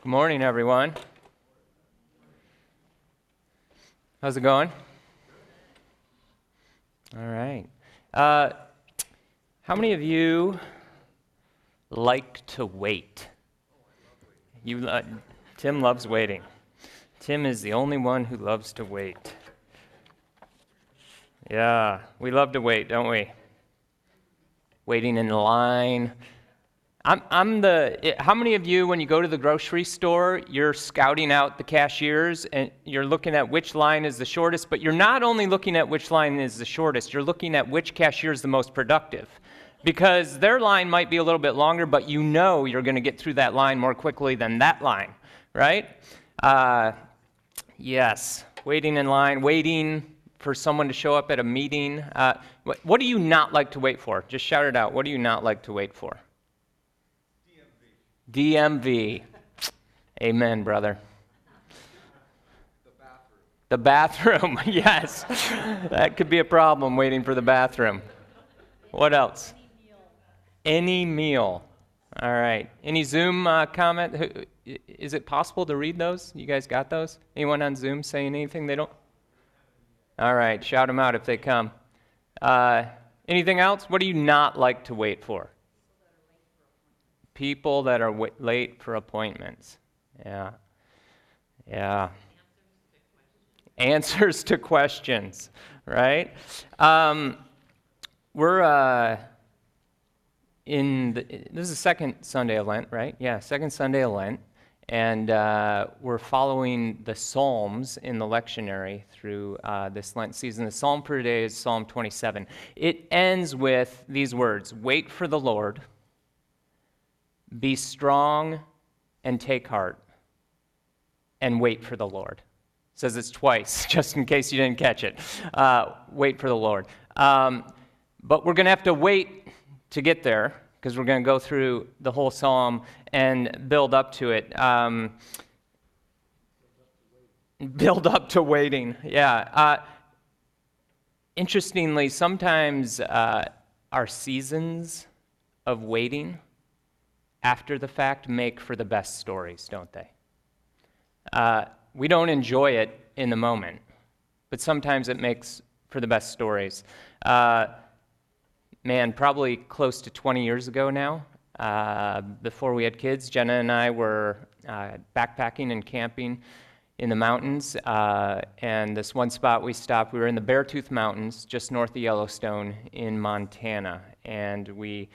Good morning, everyone. How's it going? All right. Uh, how many of you like to wait? You, uh, Tim loves waiting. Tim is the only one who loves to wait. Yeah, we love to wait, don't we? Waiting in line, I'm, I'm the, how many of you, when you go to the grocery store, you're scouting out the cashiers and you're looking at which line is the shortest, but you're not only looking at which line is the shortest, you're looking at which cashier is the most productive. Because their line might be a little bit longer, but you know you're going to get through that line more quickly than that line, right? Uh, yes, waiting in line, waiting for someone to show up at a meeting. Uh, what, what do you not like to wait for? Just shout it out. What do you not like to wait for? DMV. Amen, brother. The bathroom. The bathroom, yes. that could be a problem waiting for the bathroom. What else? Any meal. Any meal. All right. Any Zoom uh, comment? Is it possible to read those? You guys got those? Anyone on Zoom saying anything they don't? All right. Shout them out if they come. Uh, anything else? What do you not like to wait for? People that are w- late for appointments. Yeah. Yeah. Answers to questions, right? Um, we're uh, in, the, this is the second Sunday of Lent, right? Yeah, second Sunday of Lent. And uh, we're following the Psalms in the lectionary through uh, this Lent season. The Psalm for today is Psalm 27. It ends with these words Wait for the Lord be strong and take heart and wait for the Lord. Says it's twice, just in case you didn't catch it. Uh, wait for the Lord. Um, but we're going to have to wait to get there because we're going to go through the whole psalm and build up to it. Um, build up to waiting, yeah. Uh, interestingly, sometimes uh, our seasons of waiting after the fact make for the best stories, don't they? Uh, we don't enjoy it in the moment, but sometimes it makes for the best stories. Uh, man, probably close to 20 years ago now, uh, before we had kids, Jenna and I were uh, backpacking and camping in the mountains. Uh, and this one spot we stopped, we were in the Beartooth Mountains, just north of Yellowstone in Montana. And we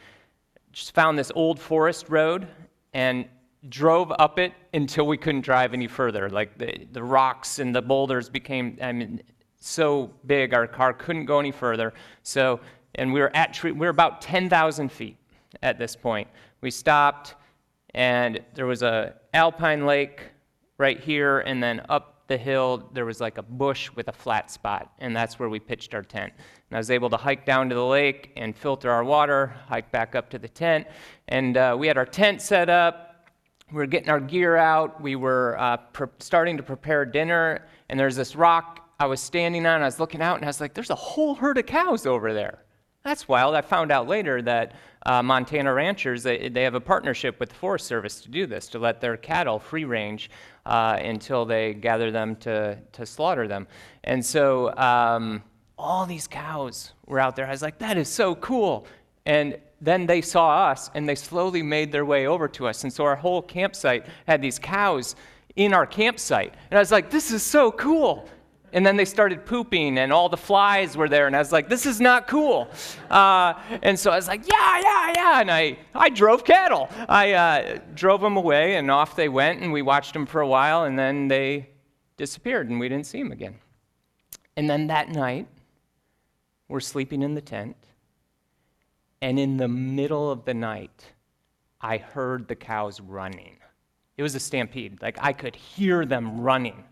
just found this old forest road and drove up it until we couldn't drive any further. Like the, the rocks and the boulders became I mean, so big, our car couldn't go any further. So, and we were at we were about 10,000 feet at this point. We stopped, and there was a alpine lake right here, and then up the hill, there was like a bush with a flat spot, and that's where we pitched our tent. And I was able to hike down to the lake and filter our water, hike back up to the tent, and uh, we had our tent set up. We were getting our gear out. We were uh, starting to prepare dinner, and there's this rock I was standing on. I was looking out, and I was like, "There's a whole herd of cows over there." That's wild. I found out later that uh, Montana ranchers, they, they have a partnership with the Forest Service to do this, to let their cattle free range uh, until they gather them to, to slaughter them. And so um, all these cows were out there. I was like, that is so cool. And then they saw us and they slowly made their way over to us. And so our whole campsite had these cows in our campsite. And I was like, this is so cool and then they started pooping and all the flies were there and i was like this is not cool. Uh, and so i was like yeah yeah yeah. And i, I drove cattle. I uh, drove them away and off they went and we watched them for a while and then they disappeared and we didn't see them again. And then that night we're sleeping in the tent and in the middle of the night i heard the cows running. It was a stampede. Like i could hear them running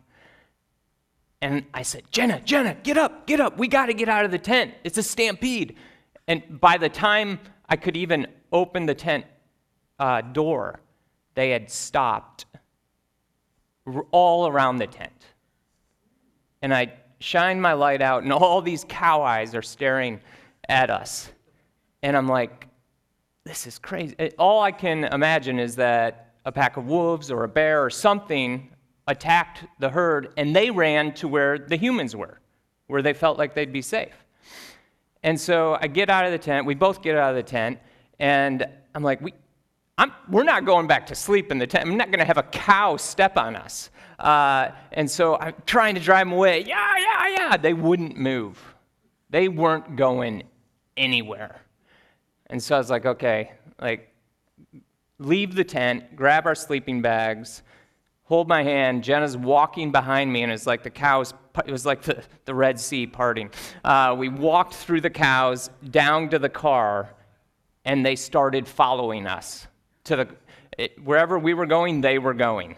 and I said, Jenna, Jenna, get up, get up. We got to get out of the tent. It's a stampede. And by the time I could even open the tent uh, door, they had stopped all around the tent. And I shine my light out, and all these cow eyes are staring at us. And I'm like, this is crazy. All I can imagine is that a pack of wolves or a bear or something attacked the herd, and they ran to where the humans were, where they felt like they'd be safe. And so I get out of the tent. We both get out of the tent, and I'm like, we, I'm, we're not going back to sleep in the tent. I'm not going to have a cow step on us. Uh, and so I'm trying to drive them away. Yeah, yeah, yeah. They wouldn't move. They weren't going anywhere. And so I was like, okay, like, leave the tent, grab our sleeping bags, hold my hand. Jenna's walking behind me, and it's like the cows, it was like the, the Red Sea parting. Uh, we walked through the cows down to the car, and they started following us to the, it, wherever we were going, they were going.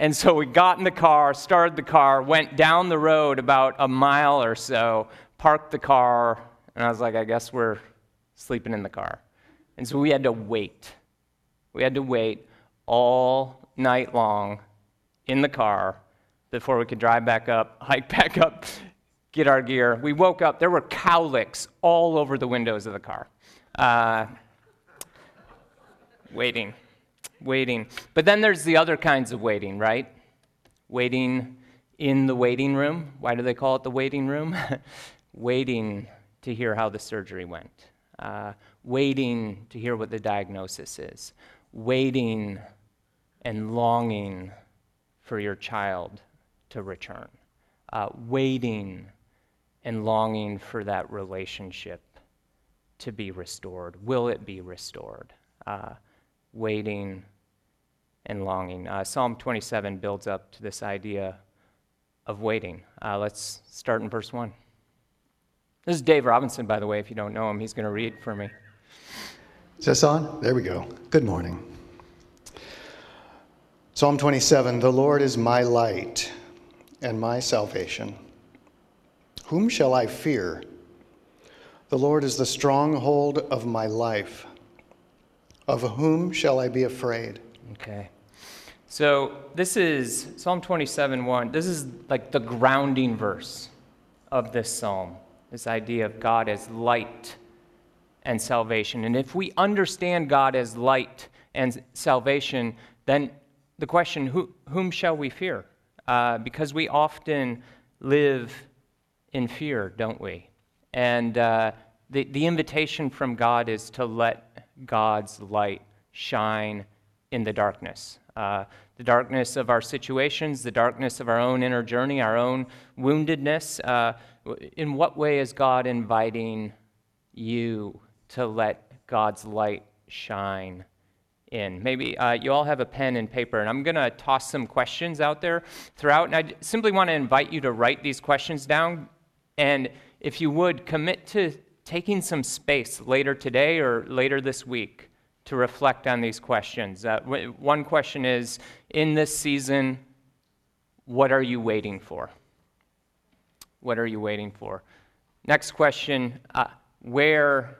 And so we got in the car, started the car, went down the road about a mile or so, parked the car, and I was like, I guess we're sleeping in the car. And so we had to wait. We had to wait all night long in the car before we could drive back up, hike back up, get our gear. We woke up, there were cowlicks all over the windows of the car. Uh, waiting, waiting. But then there's the other kinds of waiting, right? Waiting in the waiting room. Why do they call it the waiting room? waiting to hear how the surgery went, uh, waiting to hear what the diagnosis is, waiting and longing for your child to return, uh, waiting and longing for that relationship to be restored. Will it be restored? Uh, waiting, and longing. Uh, Psalm 27 builds up to this idea of waiting. Uh, let's start in verse 1. This is Dave Robinson, by the way, if you don't know him. He's going to read for me. Is this on? There we go. Good morning. Psalm 27 The Lord is my light and my salvation. Whom shall I fear? The Lord is the stronghold of my life. Of whom shall I be afraid? Okay. So this is Psalm 27 1. This is like the grounding verse of this psalm. This idea of God as light and salvation. And if we understand God as light and salvation, then the question, who, whom shall we fear? Uh, because we often live in fear, don't we? And uh, the, the invitation from God is to let God's light shine in the darkness. Uh, the darkness of our situations, the darkness of our own inner journey, our own woundedness. Uh, in what way is God inviting you to let God's light shine in? Maybe uh, you all have a pen and paper, and I'm going to toss some questions out there throughout. And I simply want to invite you to write these questions down. And if you would, commit to taking some space later today or later this week to reflect on these questions. Uh, one question is In this season, what are you waiting for? What are you waiting for? Next question uh, Where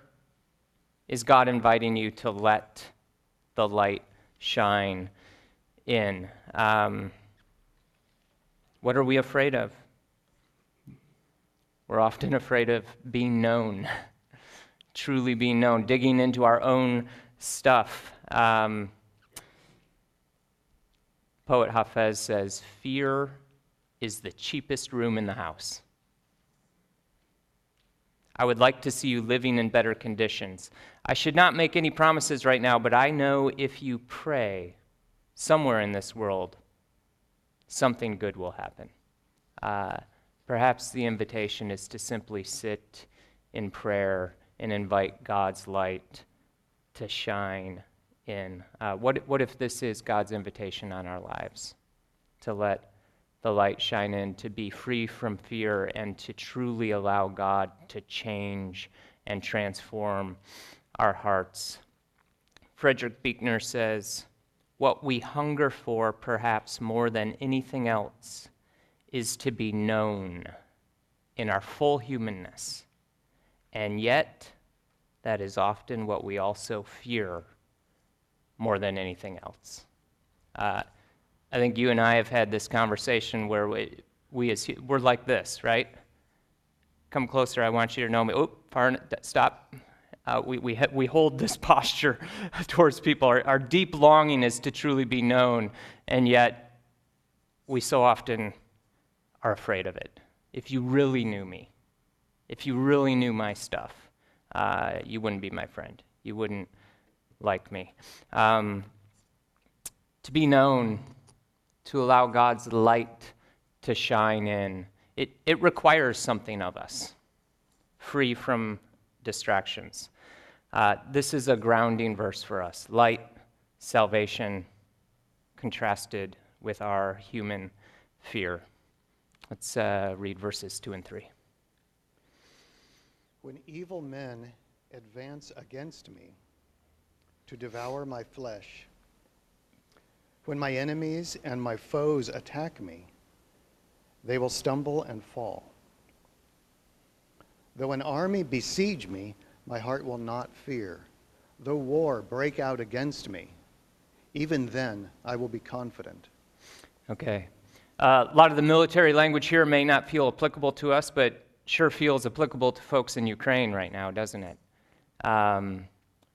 is God inviting you to let the light shine in? Um, what are we afraid of? We're often afraid of being known, truly being known, digging into our own stuff. Um, poet Hafez says, Fear is the cheapest room in the house. I would like to see you living in better conditions. I should not make any promises right now, but I know if you pray somewhere in this world, something good will happen. Uh, Perhaps the invitation is to simply sit in prayer and invite God's light to shine in. Uh, what, what if this is God's invitation on our lives? To let the light shine in, to be free from fear, and to truly allow God to change and transform our hearts. Frederick Buechner says, What we hunger for, perhaps more than anything else, is to be known in our full humanness. And yet, that is often what we also fear more than anything else. Uh, I think you and I have had this conversation where we, we as, we're like this, right? Come closer, I want you to know me. Oh, far, stop. Uh, we, we, we hold this posture towards people. Our, our deep longing is to truly be known, and yet we so often are afraid of it. If you really knew me, if you really knew my stuff, uh, you wouldn't be my friend. You wouldn't like me. Um, to be known, to allow God's light to shine in, it, it requires something of us, free from distractions. Uh, this is a grounding verse for us light, salvation, contrasted with our human fear. Let's uh, read verses 2 and 3. When evil men advance against me to devour my flesh, when my enemies and my foes attack me, they will stumble and fall. Though an army besiege me, my heart will not fear. Though war break out against me, even then I will be confident. Okay. Uh, a lot of the military language here may not feel applicable to us, but sure feels applicable to folks in Ukraine right now, doesn't it? Um,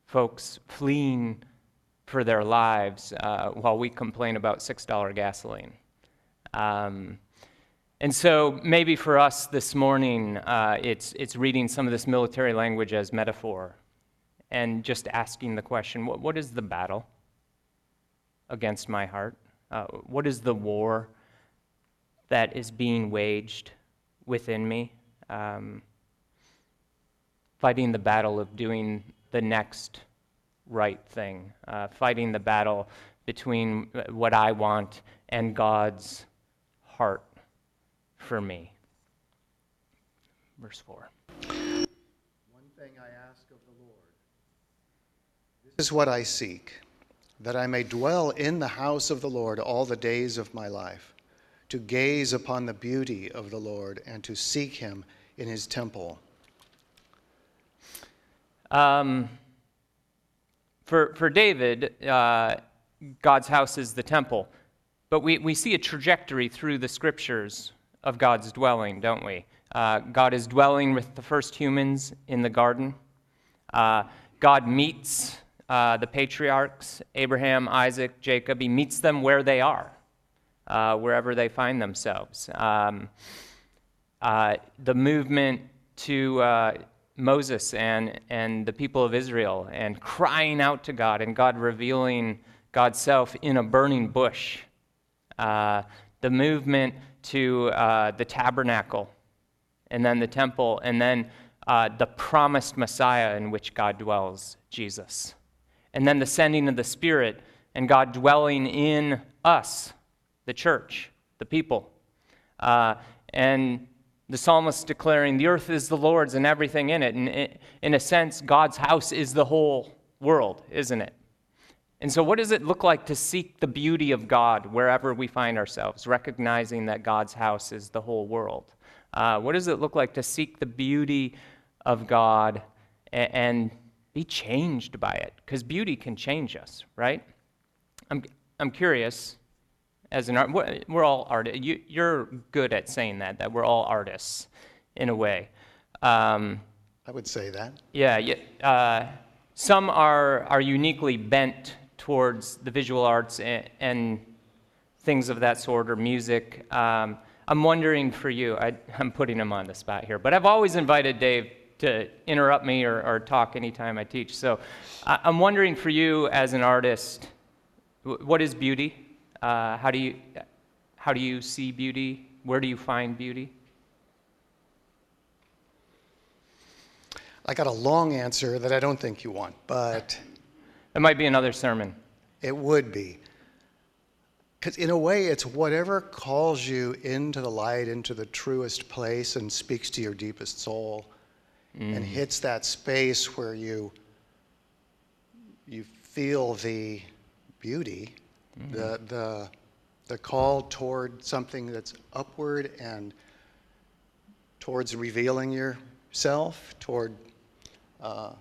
folks fleeing for their lives uh, while we complain about $6 gasoline. Um, and so maybe for us this morning, uh, it's, it's reading some of this military language as metaphor and just asking the question what, what is the battle against my heart? Uh, what is the war that is being waged within me? Um, fighting the battle of doing the next right thing, uh, fighting the battle between what I want and God's heart for me. Verse 4. One thing I ask of the Lord this is what I seek, that I may dwell in the house of the Lord all the days of my life, to gaze upon the beauty of the Lord and to seek him in his temple. Um, for, for David, uh, God's house is the temple. But we, we see a trajectory through the scriptures of God's dwelling, don't we? Uh, God is dwelling with the first humans in the garden. Uh, God meets uh, the patriarchs, Abraham, Isaac, Jacob. He meets them where they are, uh, wherever they find themselves. Um, uh, the movement to uh, Moses and, and the people of Israel and crying out to God and God revealing God's self in a burning bush. the movement to uh, the tabernacle, and then the temple, and then uh, the promised Messiah in which God dwells, Jesus. And then the sending of the Spirit and God dwelling in us, the church, the people. Uh, and the psalmist declaring, The earth is the Lord's and everything in it. And in a sense, God's house is the whole world, isn't it? And so, what does it look like to seek the beauty of God wherever we find ourselves, recognizing that God's house is the whole world? Uh, what does it look like to seek the beauty of God and, and be changed by it? Because beauty can change us, right? I'm, I'm curious, as an art, we're all artists. You, are good at saying that, that we're all artists in a way. Um, I would say that. Yeah, yeah uh, some are, are uniquely bent towards the visual arts and, and things of that sort, or music. Um, I'm wondering for you, I, am putting him on the spot here, but I've always invited Dave to interrupt me or, or talk anytime I teach. So I, am wondering for you as an artist, what is beauty? Uh, how, do you, how do you see beauty? Where do you find beauty? I got a long answer that I don't think you want, but it might be another sermon. It would be. Because in a way, it's whatever calls you into the light, into the truest place, and speaks to your deepest soul, mm. and hits that space where you you feel the beauty, mm. the the the call toward something that's upward and towards revealing yourself, toward uh,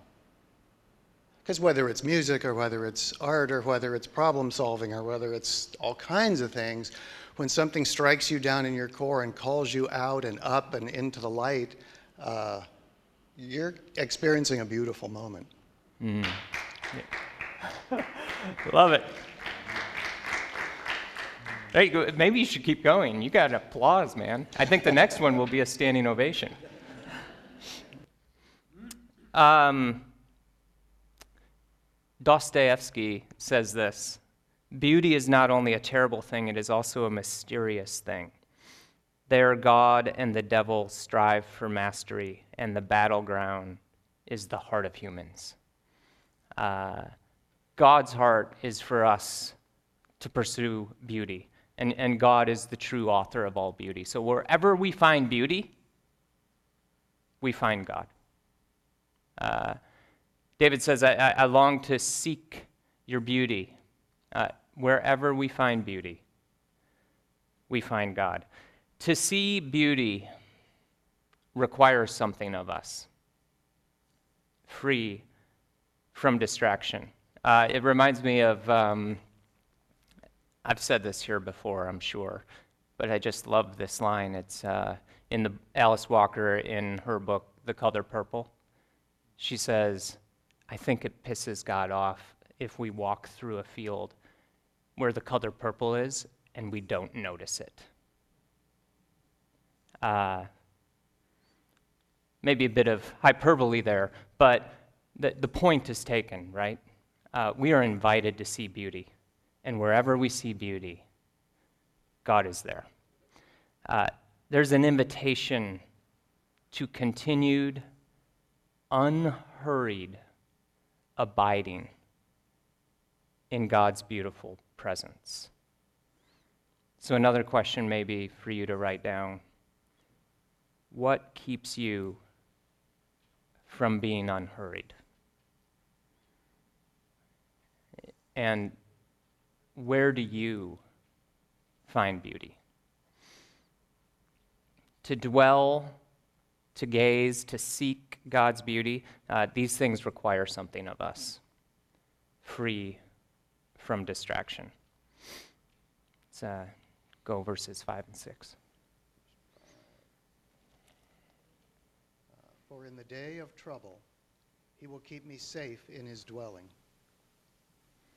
because whether it's music or whether it's art or whether it's problem solving or whether it's all kinds of things, when something strikes you down in your core and calls you out and up and into the light, uh, You're experiencing a beautiful moment. Love it. Hey, maybe you should keep going. You got applause, man. I think the next one will be a standing ovation. Um, Dostoevsky says this Beauty is not only a terrible thing, it is also a mysterious thing. There, God and the devil strive for mastery, and the battleground is the heart of humans. Uh, God's heart is for us to pursue beauty, and, and God is the true author of all beauty. So wherever we find beauty, we find God. Uh, David says, I, I, long to seek your beauty. Uh, wherever we find beauty, we find God. To see beauty requires something of us, free from distraction. Uh, it reminds me of, um, I've said this here before, I'm sure, but I just love this line. It's uh, in the Alice Walker in her book, The Color Purple. She says, I think it pisses God off if we walk through a field where the color purple is and we don't notice it. Uh, maybe a bit of hyperbole there, but the, the point is taken, right? Uh, we are invited to see beauty, and wherever we see beauty, God is there. Uh, there's an invitation to continued, unhurried abiding in God's beautiful presence. So, another question maybe for you to write down What keeps you from being unhurried? And where do you find beauty? To dwell, to gaze, to seek God's beauty, uh, these things require something of us, free from distraction. Let's uh, go verses 5 and 6. For in the day of trouble, he will keep me safe in his dwelling.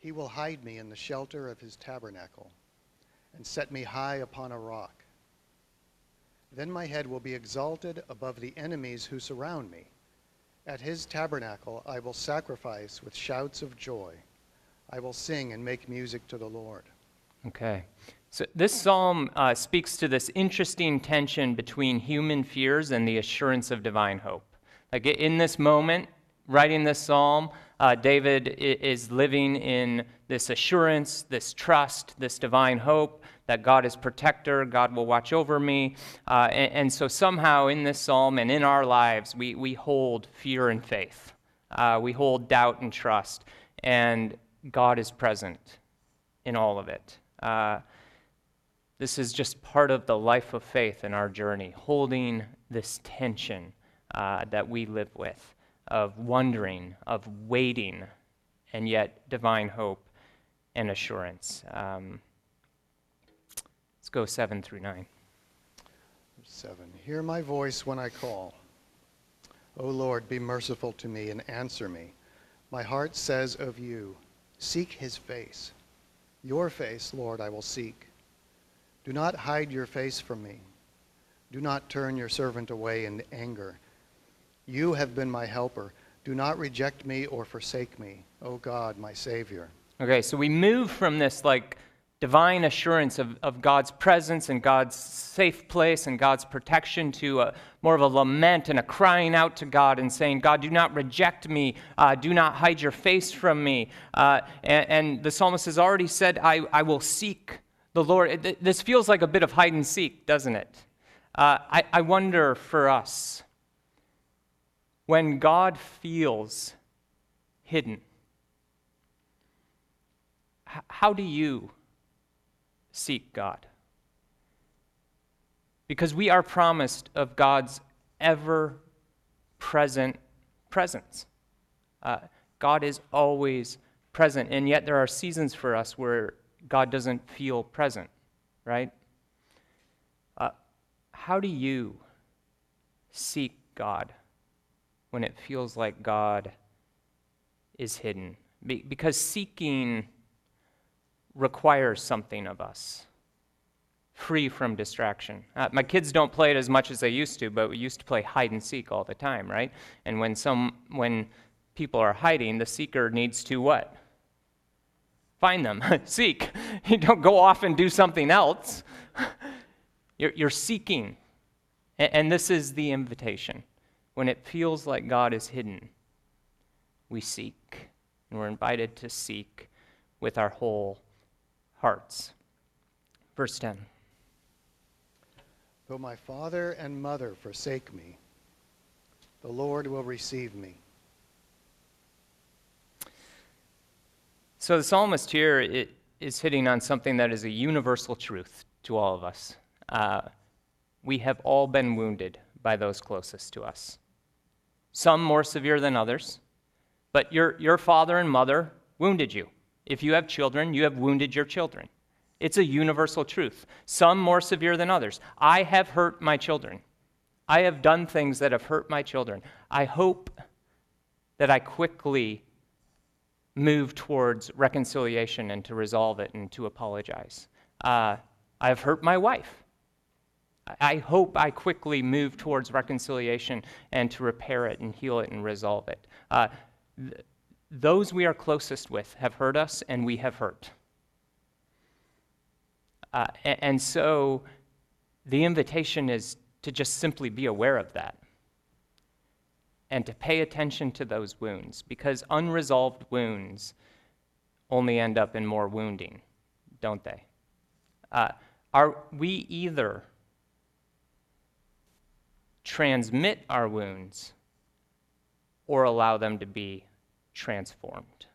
He will hide me in the shelter of his tabernacle and set me high upon a rock. Then my head will be exalted above the enemies who surround me. At his tabernacle I will sacrifice with shouts of joy. I will sing and make music to the Lord. Okay. So this psalm uh, speaks to this interesting tension between human fears and the assurance of divine hope. Like in this moment, writing this psalm, uh, David is living in this assurance, this trust, this divine hope that God is protector, God will watch over me. Uh, and, and, so somehow in this psalm and in our lives, we, we hold fear and faith. Uh, we hold doubt and trust. And God is present in all of it. Uh, this is just part of the life of faith in our journey, holding this tension uh, that we live with of wondering, of waiting, and yet divine hope and assurance. Um, let's go 7 through 9. 7. Hear my voice when I call. O Lord, be merciful to me and answer me. My heart says of you, Seek his face. Your face, Lord, I will seek. Do not hide your face from me. Do not turn your servant away in anger. You have been my helper. Do not reject me or forsake me, O God, my Savior. Okay, so we move from this like divine assurance of, of God's presence and God's safe place and God's protection to a, more of a lament and a crying out to God and saying, God, do not reject me. Uh, do not hide your face from me. Uh, and, and, the psalmist has already said, I, I will seek the Lord. It, this feels like a bit of hide and seek, doesn't it? Uh, I, I wonder for us, when God feels hidden, how do you seek God? Because we are promised of God's ever present presence. Uh, God is always present, and yet there are seasons for us where God doesn't feel present, right? Uh, how do you seek God? When it feels like God is hidden. Be- because seeking requires something of us, free from distraction. Uh, my kids don't play it as much as they used to, but we used to play hide and seek all the time, right? And when some when people are hiding, the seeker needs to what? Find them, seek. You don't go off and do something else. You're, you're seeking. A- And this is the invitation. When it feels like God is hidden, we seek. And we're invited to seek with our whole hearts. Verse 10. Though my father and mother forsake me, the Lord will receive me. So the psalmist here i- hitting on something that is a universal truth to all of us. Uh, we have all been wounded by those closest to us, some more severe than others, but your, your father and mother wounded you. If you have children, you have wounded your children. It's a universal truth, some more severe than others. I have hurt my children. I have done things that have hurt my children. I hope that I quickly move towards reconciliation and to resolve it and to apologize. Uh, I've hurt my wife. I- hope I quickly move towards reconciliation and to repair it and heal it and resolve it. Uh, th- those we are closest with have hurt us and we have hurt. Uh, a- and so the invitation is to just simply be aware of that and to pay attention to those wounds because unresolved wounds only end up in more wounding, don't they? Uh, are we either transmit our wounds or allow them to be transformed?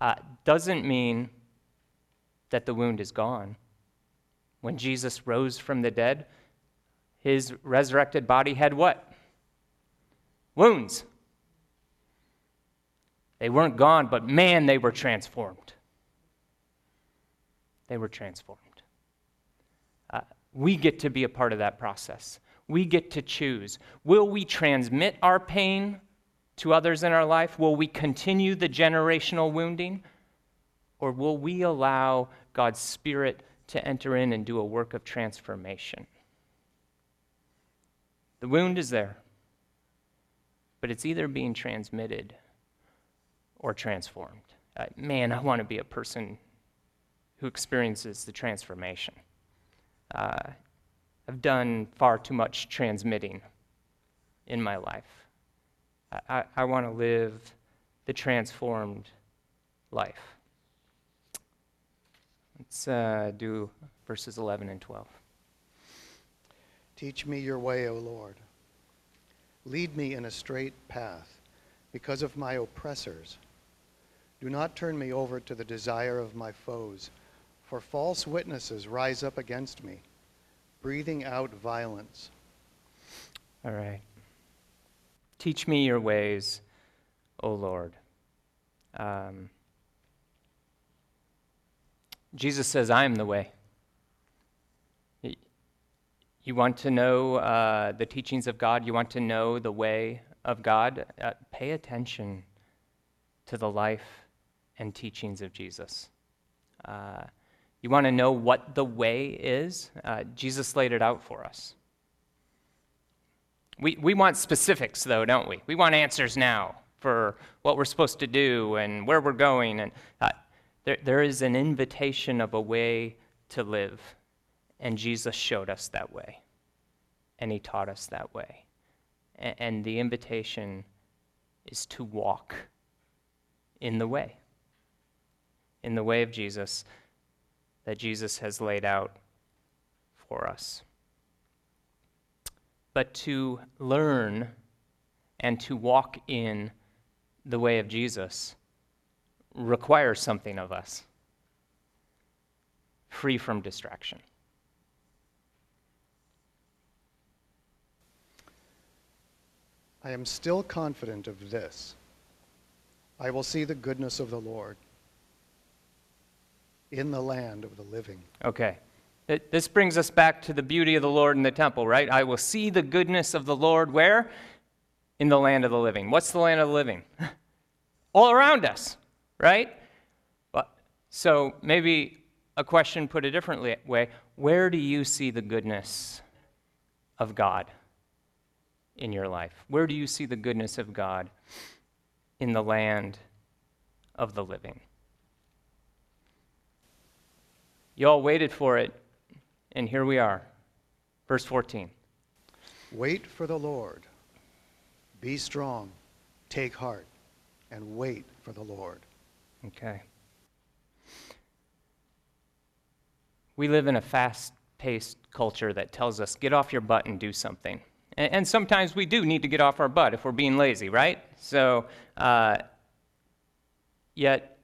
Uh, doesn't mean that the wound is gone. When Jesus rose from the dead, his resurrected body had what? wounds. They weren't gone, but man, they were transformed. They were transformed. Uh, we get to be a part of that process. We get to choose. Will we transmit our pain to others in our life? Will we continue the generational wounding? Or will we allow God's Spirit to enter in and do a work of transformation? The wound is there but it's either being transmitted or transformed. Uh, man, I want to be a person who experiences the transformation. Uh, I've done far too much transmitting in my life. I, I, want to live the transformed life. Let's uh, do verses 11 and 12. Teach me your way, O Lord. Lead me in a straight path because of my oppressors. Do not turn me over to the desire of my foes, for false witnesses rise up against me, breathing out violence. All right. Teach me your ways, O Lord. Um, Jesus says, I am the way. You want to know uh, the teachings of God? You want to know the way of God? Uh, pay attention to the life and teachings of Jesus. Uh, you want to know what the way is? Uh, Jesus laid it out for us. We, we want specifics, though, don't we? We want answers now for what we're supposed to do and where we're going. And uh, there, there is an invitation of a way to live, and Jesus showed us that way, and He taught us that way. And, and the invitation is to walk in the way, in the way of Jesus that Jesus has laid out for us but to learn and to walk in the way of Jesus requires something of us free from distraction. I am still confident of this. I will see the goodness of the Lord in the land of the living. Okay. Th- This brings us back to the beauty of the Lord in the temple, right? I will see the goodness of the Lord where? in the land of the living. What's the land of the living? All around us, right? But, so maybe a question put a different way where do you see the goodness of God in your life? Where do you see the goodness of God in the land of the living? You all waited for it, and here we are. Verse 14. Wait for the Lord. Be strong. Take heart and wait for the Lord. Okay. We live in a fast paced culture that tells us get off your butt and do something. And, and, sometimes we do need to get off our butt if we're being lazy, right? So, uh, yet,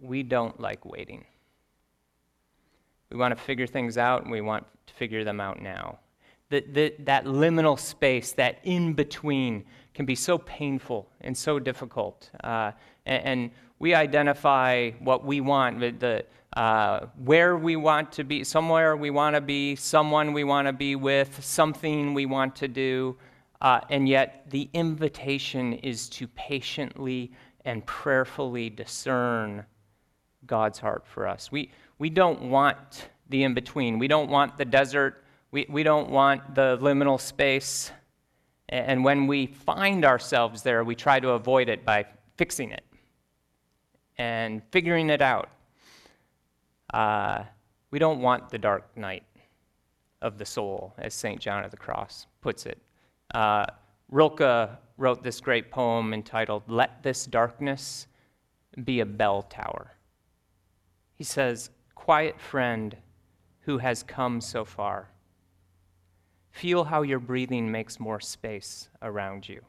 we don't like waiting. We want to figure things out and we want to figure them out now. The, the, that liminal space, that in between, can be so painful and so difficult. Uh, and, and, we identify what we want, the, uh, where we want to be, somewhere we want to be, someone we want to be with, something we want to do. Uh, and yet, the invitation is to patiently and prayerfully discern God's heart for us. We, we don't want the in between. We don't want the desert. We, we don't want the liminal space. And when we find ourselves there, we try to avoid it by fixing it and figuring it out. Uh, we don't want the dark night of the soul, as St. John of the Cross puts it. Uh, Rilke wrote this great poem entitled, Let This Darkness Be a Bell Tower. He says, Quiet friend who has come so far, feel how your breathing makes more space around you.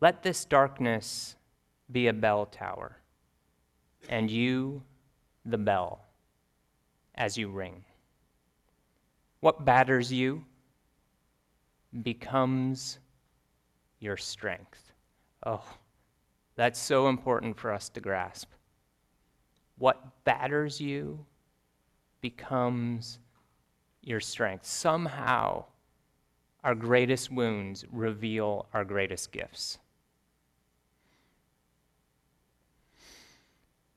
Let this darkness be a bell tower, and you the bell as you ring. What batters you becomes your strength. Oh, that's so important for us to grasp. What batters you becomes your strength. Somehow, our greatest wounds reveal our greatest gifts.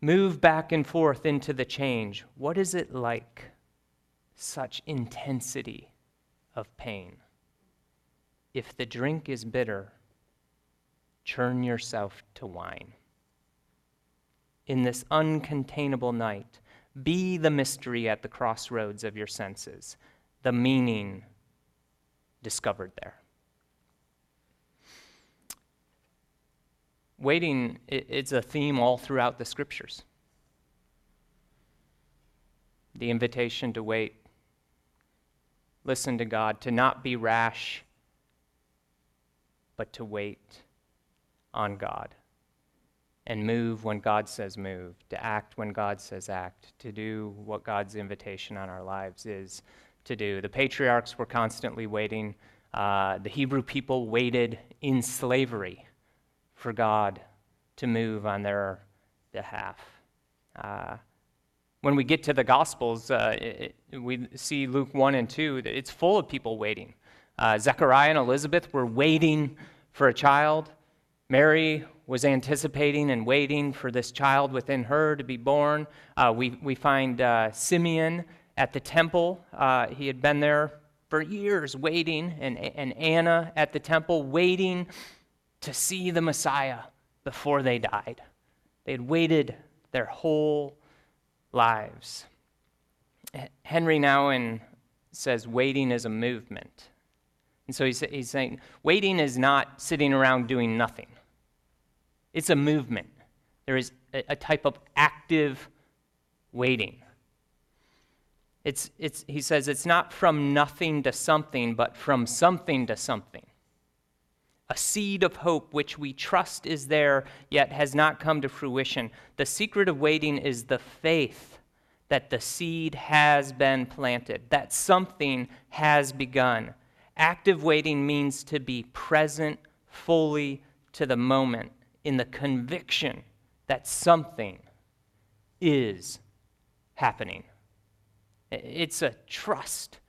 move back and forth into the change. What is it like? Such intensity of pain. If the drink is bitter, churn yourself to wine. In this uncontainable night, be the mystery at the crossroads of your senses, the meaning discovered there. Waiting is a theme all throughout the scriptures. The invitation to wait, listen to God, to not be rash, but to wait on God and move when God says move, to act when God says act, to do what God's invitation on our lives is to do. The patriarchs were constantly waiting. Uh, the Hebrew people waited in slavery for God to move on their behalf. Uh, when we get to the Gospels, uh, it, we see Luke 1 and 2, it's full of people waiting. Uh, Zechariah and Elizabeth were waiting for a child. Mary was anticipating and waiting for this child within her to be born. Uh, we, we find uh, Simeon at the temple. Uh, he had been there for years waiting, and, and Anna at the temple waiting to see the Messiah before they died. They had waited their whole lives. Henry Nouwen says waiting is a movement. And so he's, he's saying waiting is not sitting around doing nothing, it's a movement. There is a, a type of active waiting. It's, it's, he says it's not from nothing to something, but from something to something a seed of hope which we trust is there, yet has not come to fruition. The secret of waiting is the faith that the seed has been planted, that something has begun. Active waiting means to be present fully to the moment in the conviction that something is happening. It's a trust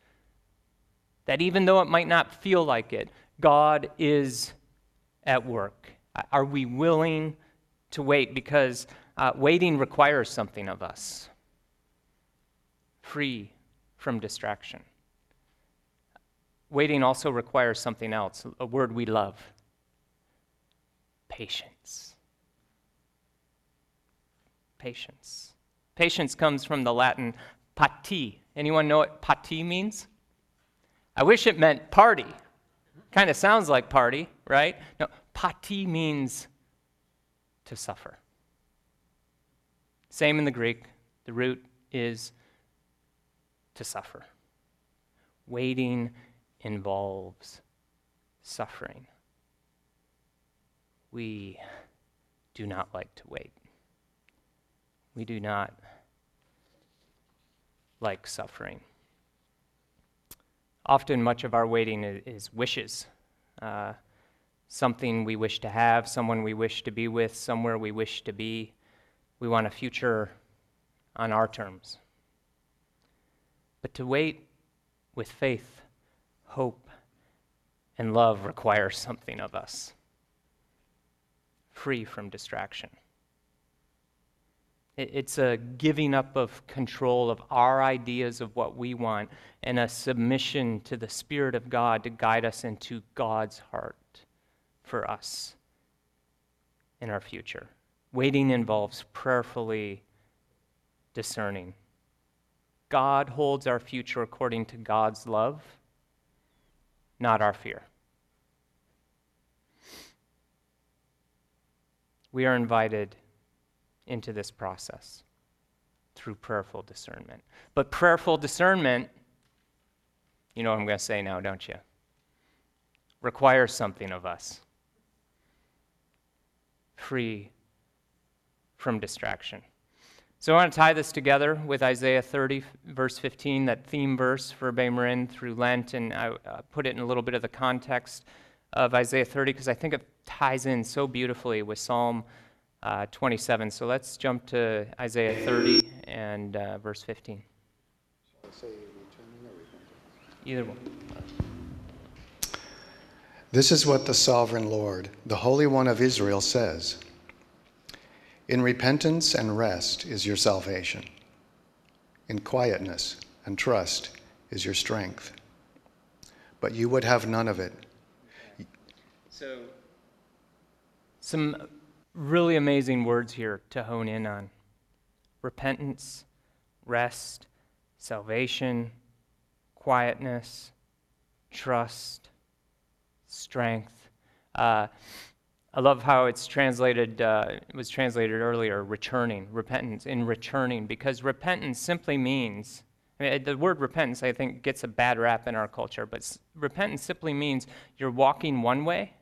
that even though it might not feel like it, God is at work? Are we willing to wait? Because uh, waiting requires something of us free from distraction. Waiting also requires something else, a word we love patience. Patience. Patience comes from the Latin pati. Anyone know what pati means? I wish it meant party. Kind of sounds like party, right? No, pati means to suffer. Same in the Greek. The root is to suffer. Waiting involves suffering. We do not like to wait. We do not like suffering. Often, much of our waiting is, wishes. Uh, something we wish to have, someone we wish to be with, somewhere we wish to be. We want a future on our terms. But to wait with faith, hope, and love requires something of us, free from distraction. It's a giving up of control of our ideas of what we want and a submission to the Spirit of God to guide us into God's heart for us in our future. Waiting involves prayerfully discerning. God holds our future according to God's love, not our fear. We are invited into this process through prayerful discernment. But prayerful discernment, you know what I'm going to say now, don't you? Requires something of us. Free from distraction. So I want to tie this together with Isaiah 30, verse 15, that theme verse for baimarin through Lent, and I uh, put it in a little bit of the context of Isaiah 30 because I think it ties in so beautifully with Psalm uh, 27. So let's jump to Isaiah 30 and uh, verse 15. Either one. This is what the sovereign Lord, the Holy One of Israel, says In repentance and rest is your salvation, in quietness and trust is your strength. But you would have none of it. So, some really amazing words here to hone in on repentance, rest, salvation, quietness, trust, strength. Uh, I love how it's translated, uh, it was translated earlier, returning, repentance, in returning, because repentance simply means, I mean, the word repentance, I think, gets a bad rap in our culture, but repentance simply means you're walking one way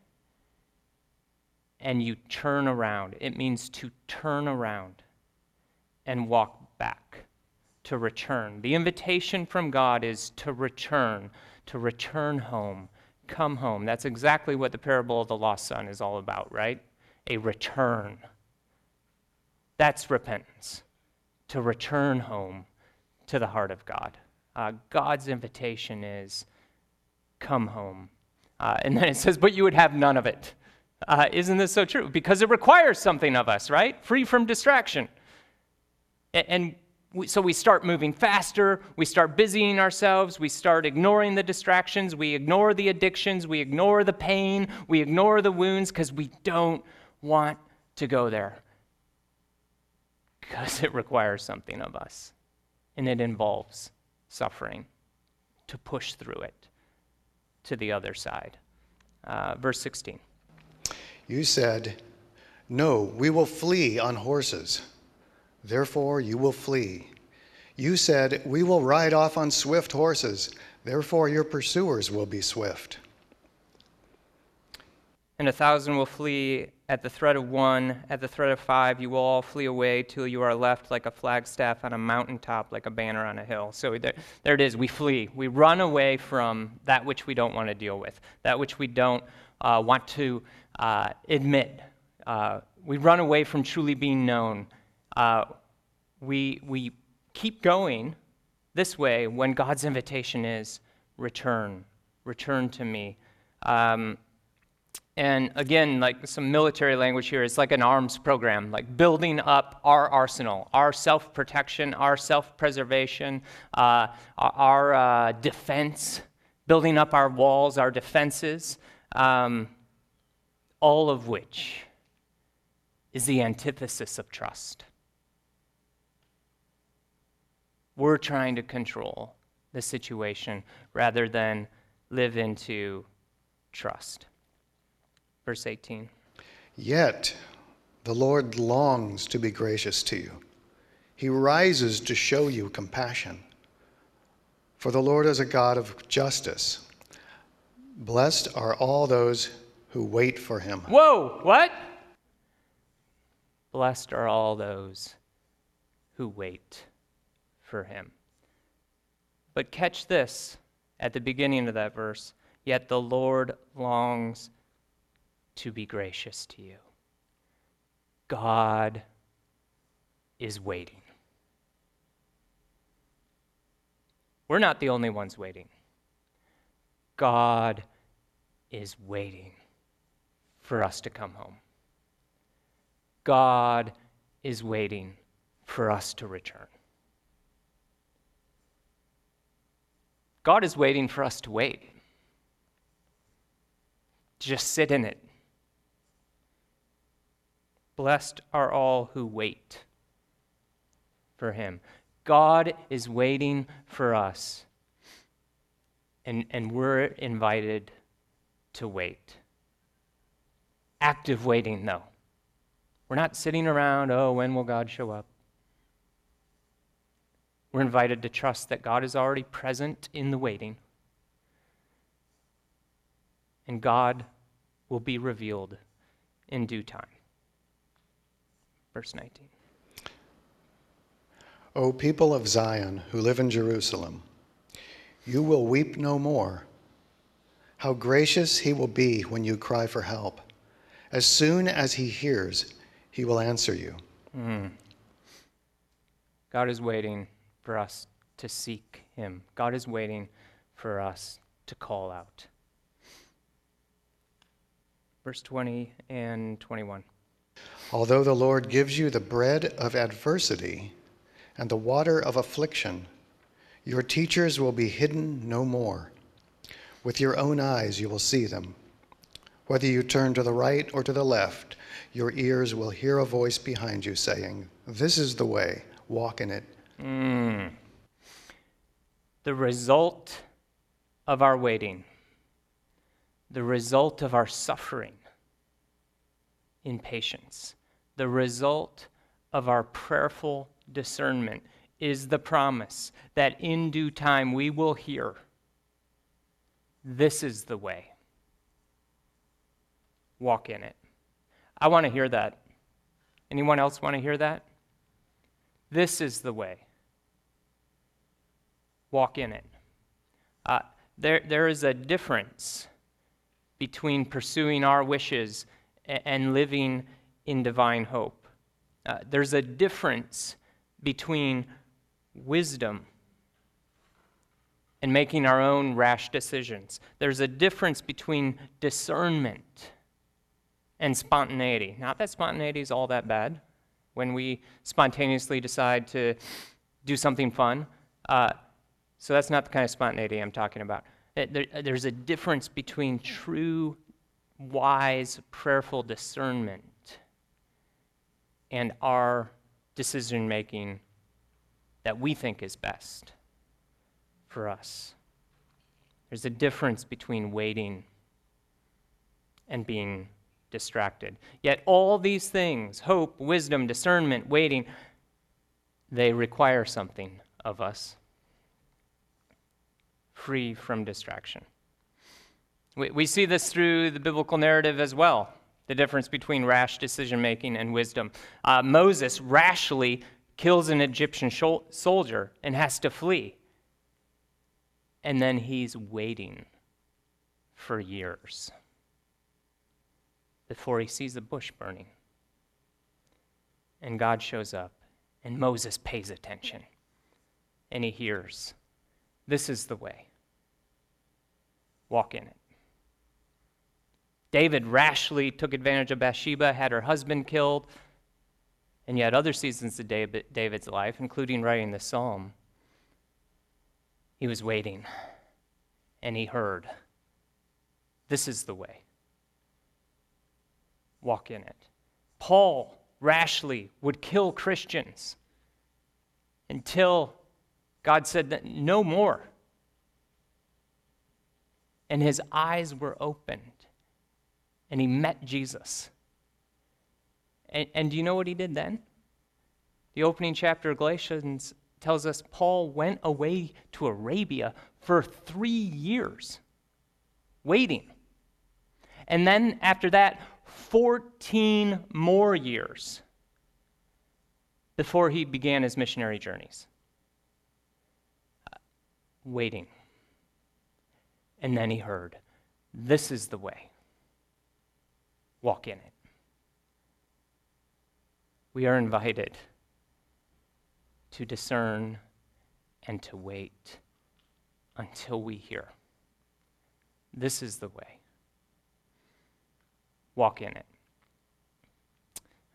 and you turn around. It means to turn around and walk back, to return. The invitation from God is to return, to return home, come home. That's exactly what the parable of the lost son is all about, right? A return. That's repentance, to return home to the heart of God. Uh, God's invitation is come home. Uh, and then it says, but you would have none of it. Uh, isn't this so true? Because it requires something of us, right? Free from distraction. And we, so we start moving faster, we start busying ourselves, we start ignoring the distractions, we ignore the addictions, we ignore the pain, we ignore the wounds because we don't want to go there. Because it requires something of us, and it involves suffering to push through it to the other side. Uh, verse 16. You said, No, we will flee on horses. Therefore, you will flee. You said, We will ride off on swift horses. Therefore, your pursuers will be swift. And a thousand will flee at the threat of one, at the threat of five, you will all flee away till you are left like a flagstaff on a mountaintop, like a banner on a hill. So there, there it is. We flee. We run away from that which we don't want to deal with, that which we don't uh, want to uh, admit. Uh, we run away from truly being known. Uh, we, we keep going this way when God's invitation is return, return to me. Um, and again, like some military language here, it's like an arms program, like building up our arsenal, our self protection, our self preservation, uh, our uh, defense, building up our walls, our defenses, um, all of which is the antithesis of trust. We're trying to control the situation rather than live into trust. Verse 18. Yet the Lord longs to be gracious to you. He rises to show you compassion. For the Lord is a God of justice. Blessed are all those who wait for him. Whoa, what? Blessed are all those who wait for him. But catch this at the beginning of that verse. Yet the Lord longs to be gracious to you. God is waiting. We're not the only ones waiting. God is waiting for us to come home. God is waiting for us to return. God is waiting for us to wait. Just sit in it. Blessed are all who wait for him. God is waiting for us, and, and we're invited to wait. Active waiting, though. We're not sitting around, oh, when will God show up? We're invited to trust that God is already present in the waiting, and God will be revealed in due time. Verse 19. O people of Zion who live in Jerusalem, you will weep no more. How gracious he will be when you cry for help. As soon as he hears, he will answer you. Mm. God is waiting for us to seek him. God is waiting for us to call out. Verse 20 and 21. Although the Lord gives you the bread of adversity and the water of affliction, your teachers will be hidden no more. With your own eyes you will see them. Whether you turn to the right or to the left, your ears will hear a voice behind you saying, This is the way, walk in it. Mm. The result of our waiting, the result of our suffering in patience, the result of our prayerful discernment is the promise that in due time we will hear, This is the way. Walk in it. I want to hear that. Anyone else want to hear that? This is the way. Walk in it. Uh, there, there is a difference between pursuing our wishes and, living in divine hope. Uh, there's a difference between wisdom and making our own rash decisions. There's a difference between discernment and spontaneity. Not that spontaneity is all that bad. When we spontaneously decide to do something fun, uh, so that's not the kind of spontaneity I'm talking about. There, there's a difference between true, wise, prayerful discernment and our decision making that we think is best for us. There's a difference between waiting and being distracted. Yet all these things hope, wisdom, discernment, waiting they require something of us free from distraction. We, we see this through the biblical narrative as well the difference between rash decision making and wisdom. Uh, Moses rashly kills an Egyptian soldier and has to flee. And then he's waiting for years before he sees the bush burning. And God shows up, and Moses pays attention, and he hears, This is the way. Walk in it. David rashly took advantage of Bathsheba, had her husband killed, and yet other seasons of David's life, including writing the psalm, he was waiting and he heard. This is the way. Walk in it. Paul rashly would kill Christians until God said that no more. And his eyes were opened and he met Jesus. And, and do you know what he did then? The opening chapter of Galatians tells us Paul went away to Arabia for three years, waiting. And then after that, 14 more years before he began his missionary journeys. Waiting. And then he heard, This is the way. Walk in it. We are invited to discern and to wait until we hear. This is the way. Walk in it.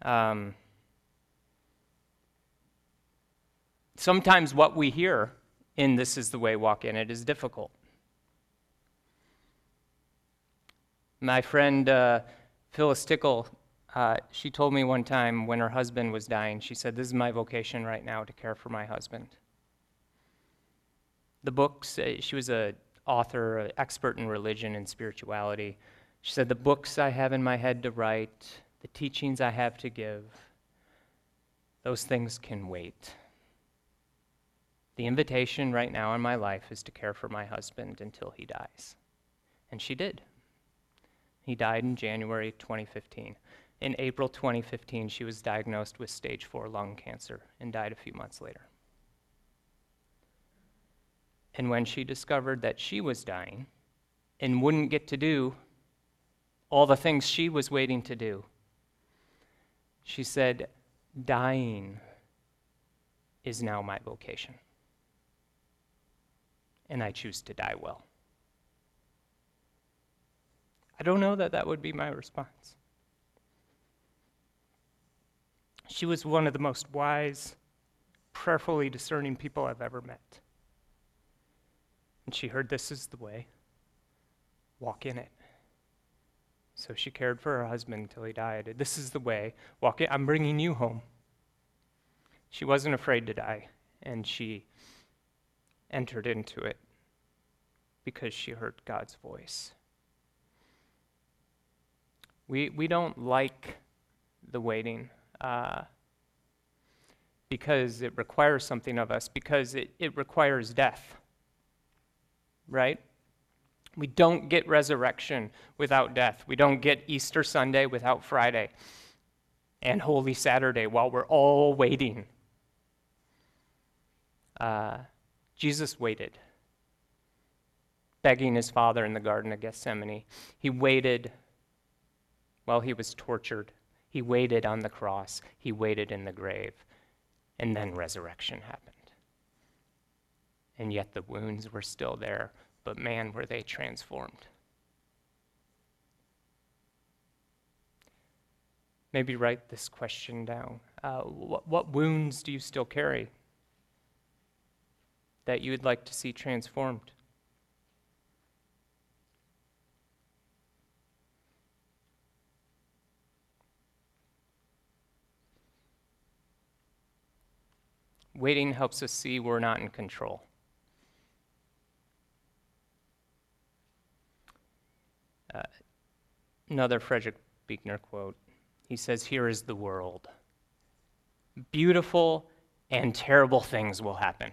Um, sometimes what we hear in This is the Way, Walk in It is difficult. My friend uh, Phyllis Tickle uh, she told me one time when her husband was dying, she said, This is my vocation right now to care for my husband. The books, she was an author, an expert in religion and spirituality. She said, The books I have in my head to write, the teachings I have to give, those things can wait. The invitation right now in my life is to care for my husband until he dies. And she did. He died in January 2015. In April 2015, she was diagnosed with stage 4 lung cancer and died a few months later. And when she discovered that she was dying and wouldn't get to do all the things she was waiting to do, she said, Dying is now my vocation. And I choose to die well. I don't know that that would be my response. She was one of the most wise, prayerfully discerning people I've ever met. And she heard this is the way. Walk in it. So she cared for her husband until he died. This is the way. Walk in. I'm bringing you home. She wasn't afraid to die, and she entered into it because she heard God's voice. We, we don't like the waiting uh, because it requires something of us, because it, it requires death. Right? We don't get resurrection without death. We don't get Easter Sunday without Friday and Holy Saturday while we're all waiting. Uh, Jesus waited, begging his Father in the Garden of Gethsemane. He waited while he was tortured he waited on the cross, he waited in the grave, and then resurrection happened. And yet the wounds were still there, but man, were they transformed. Maybe write this question down. Uh, what, what wounds do you still carry that you would like to see transformed? Waiting helps us see we're not in control. Another Frederick Buechner quote. He says, Here is the world. Beautiful and terrible things will happen.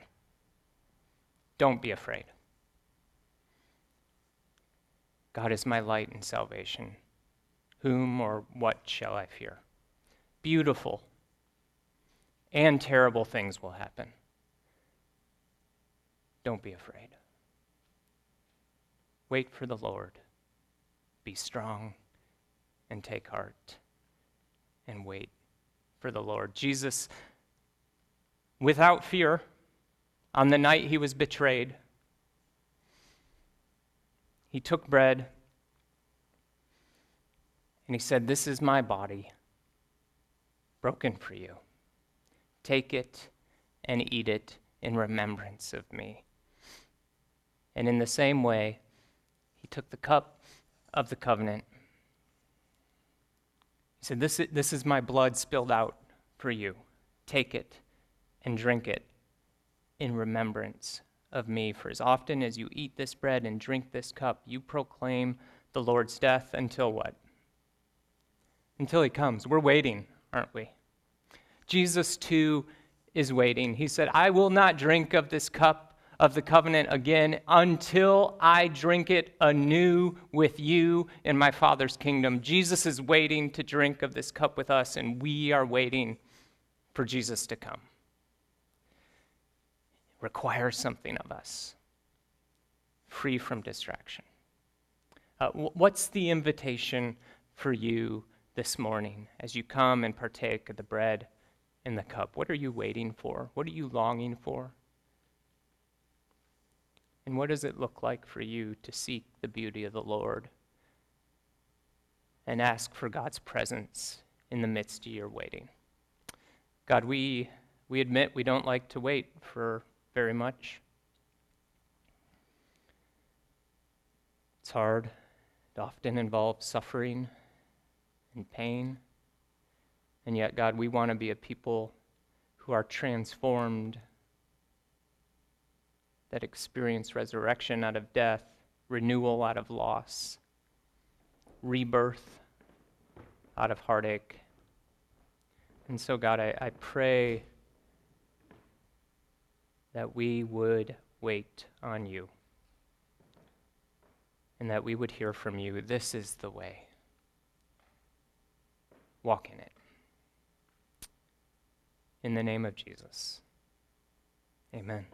Don't be afraid. God is my light and salvation. Whom or what shall I fear? Beautiful and terrible things will happen. Don't be afraid. Wait for the Lord. Be strong and take heart and wait for the Lord. Jesus, without fear, on the night he was betrayed, he took bread And he said, This is my body, broken for you. Take it and eat it in remembrance of me. And in the same way, he took the cup of the covenant. Said, This is, this is my blood spilled out for you. Take it and drink it in remembrance of me. For as often as you eat this bread and drink this cup, you proclaim the Lord's death until what? Until he comes. We're waiting, aren't we? Jesus, too, is waiting. He said, I will not drink of this cup of the covenant again until I drink it anew with you in my Father's kingdom. Jesus is waiting to drink of this cup with us, and we are waiting for Jesus to come. It requires something of us, free from distraction. Uh, what's the invitation for you this morning as you come and partake of the bread and the cup? What are you waiting for? What are you longing for? And what does it look like for you to seek the beauty of the Lord and ask for God's presence in the midst of your waiting? God, we, we admit we don't like to wait for very much. It's hard. It often involves suffering and pain. And yet, God, we want to be a people who are transformed that experience resurrection out of death, renewal out of loss, rebirth out of heartache. And so, God, I, I pray that we would wait on you and that we would hear from you. This is the way. Walk in it. In the name of Jesus. Amen.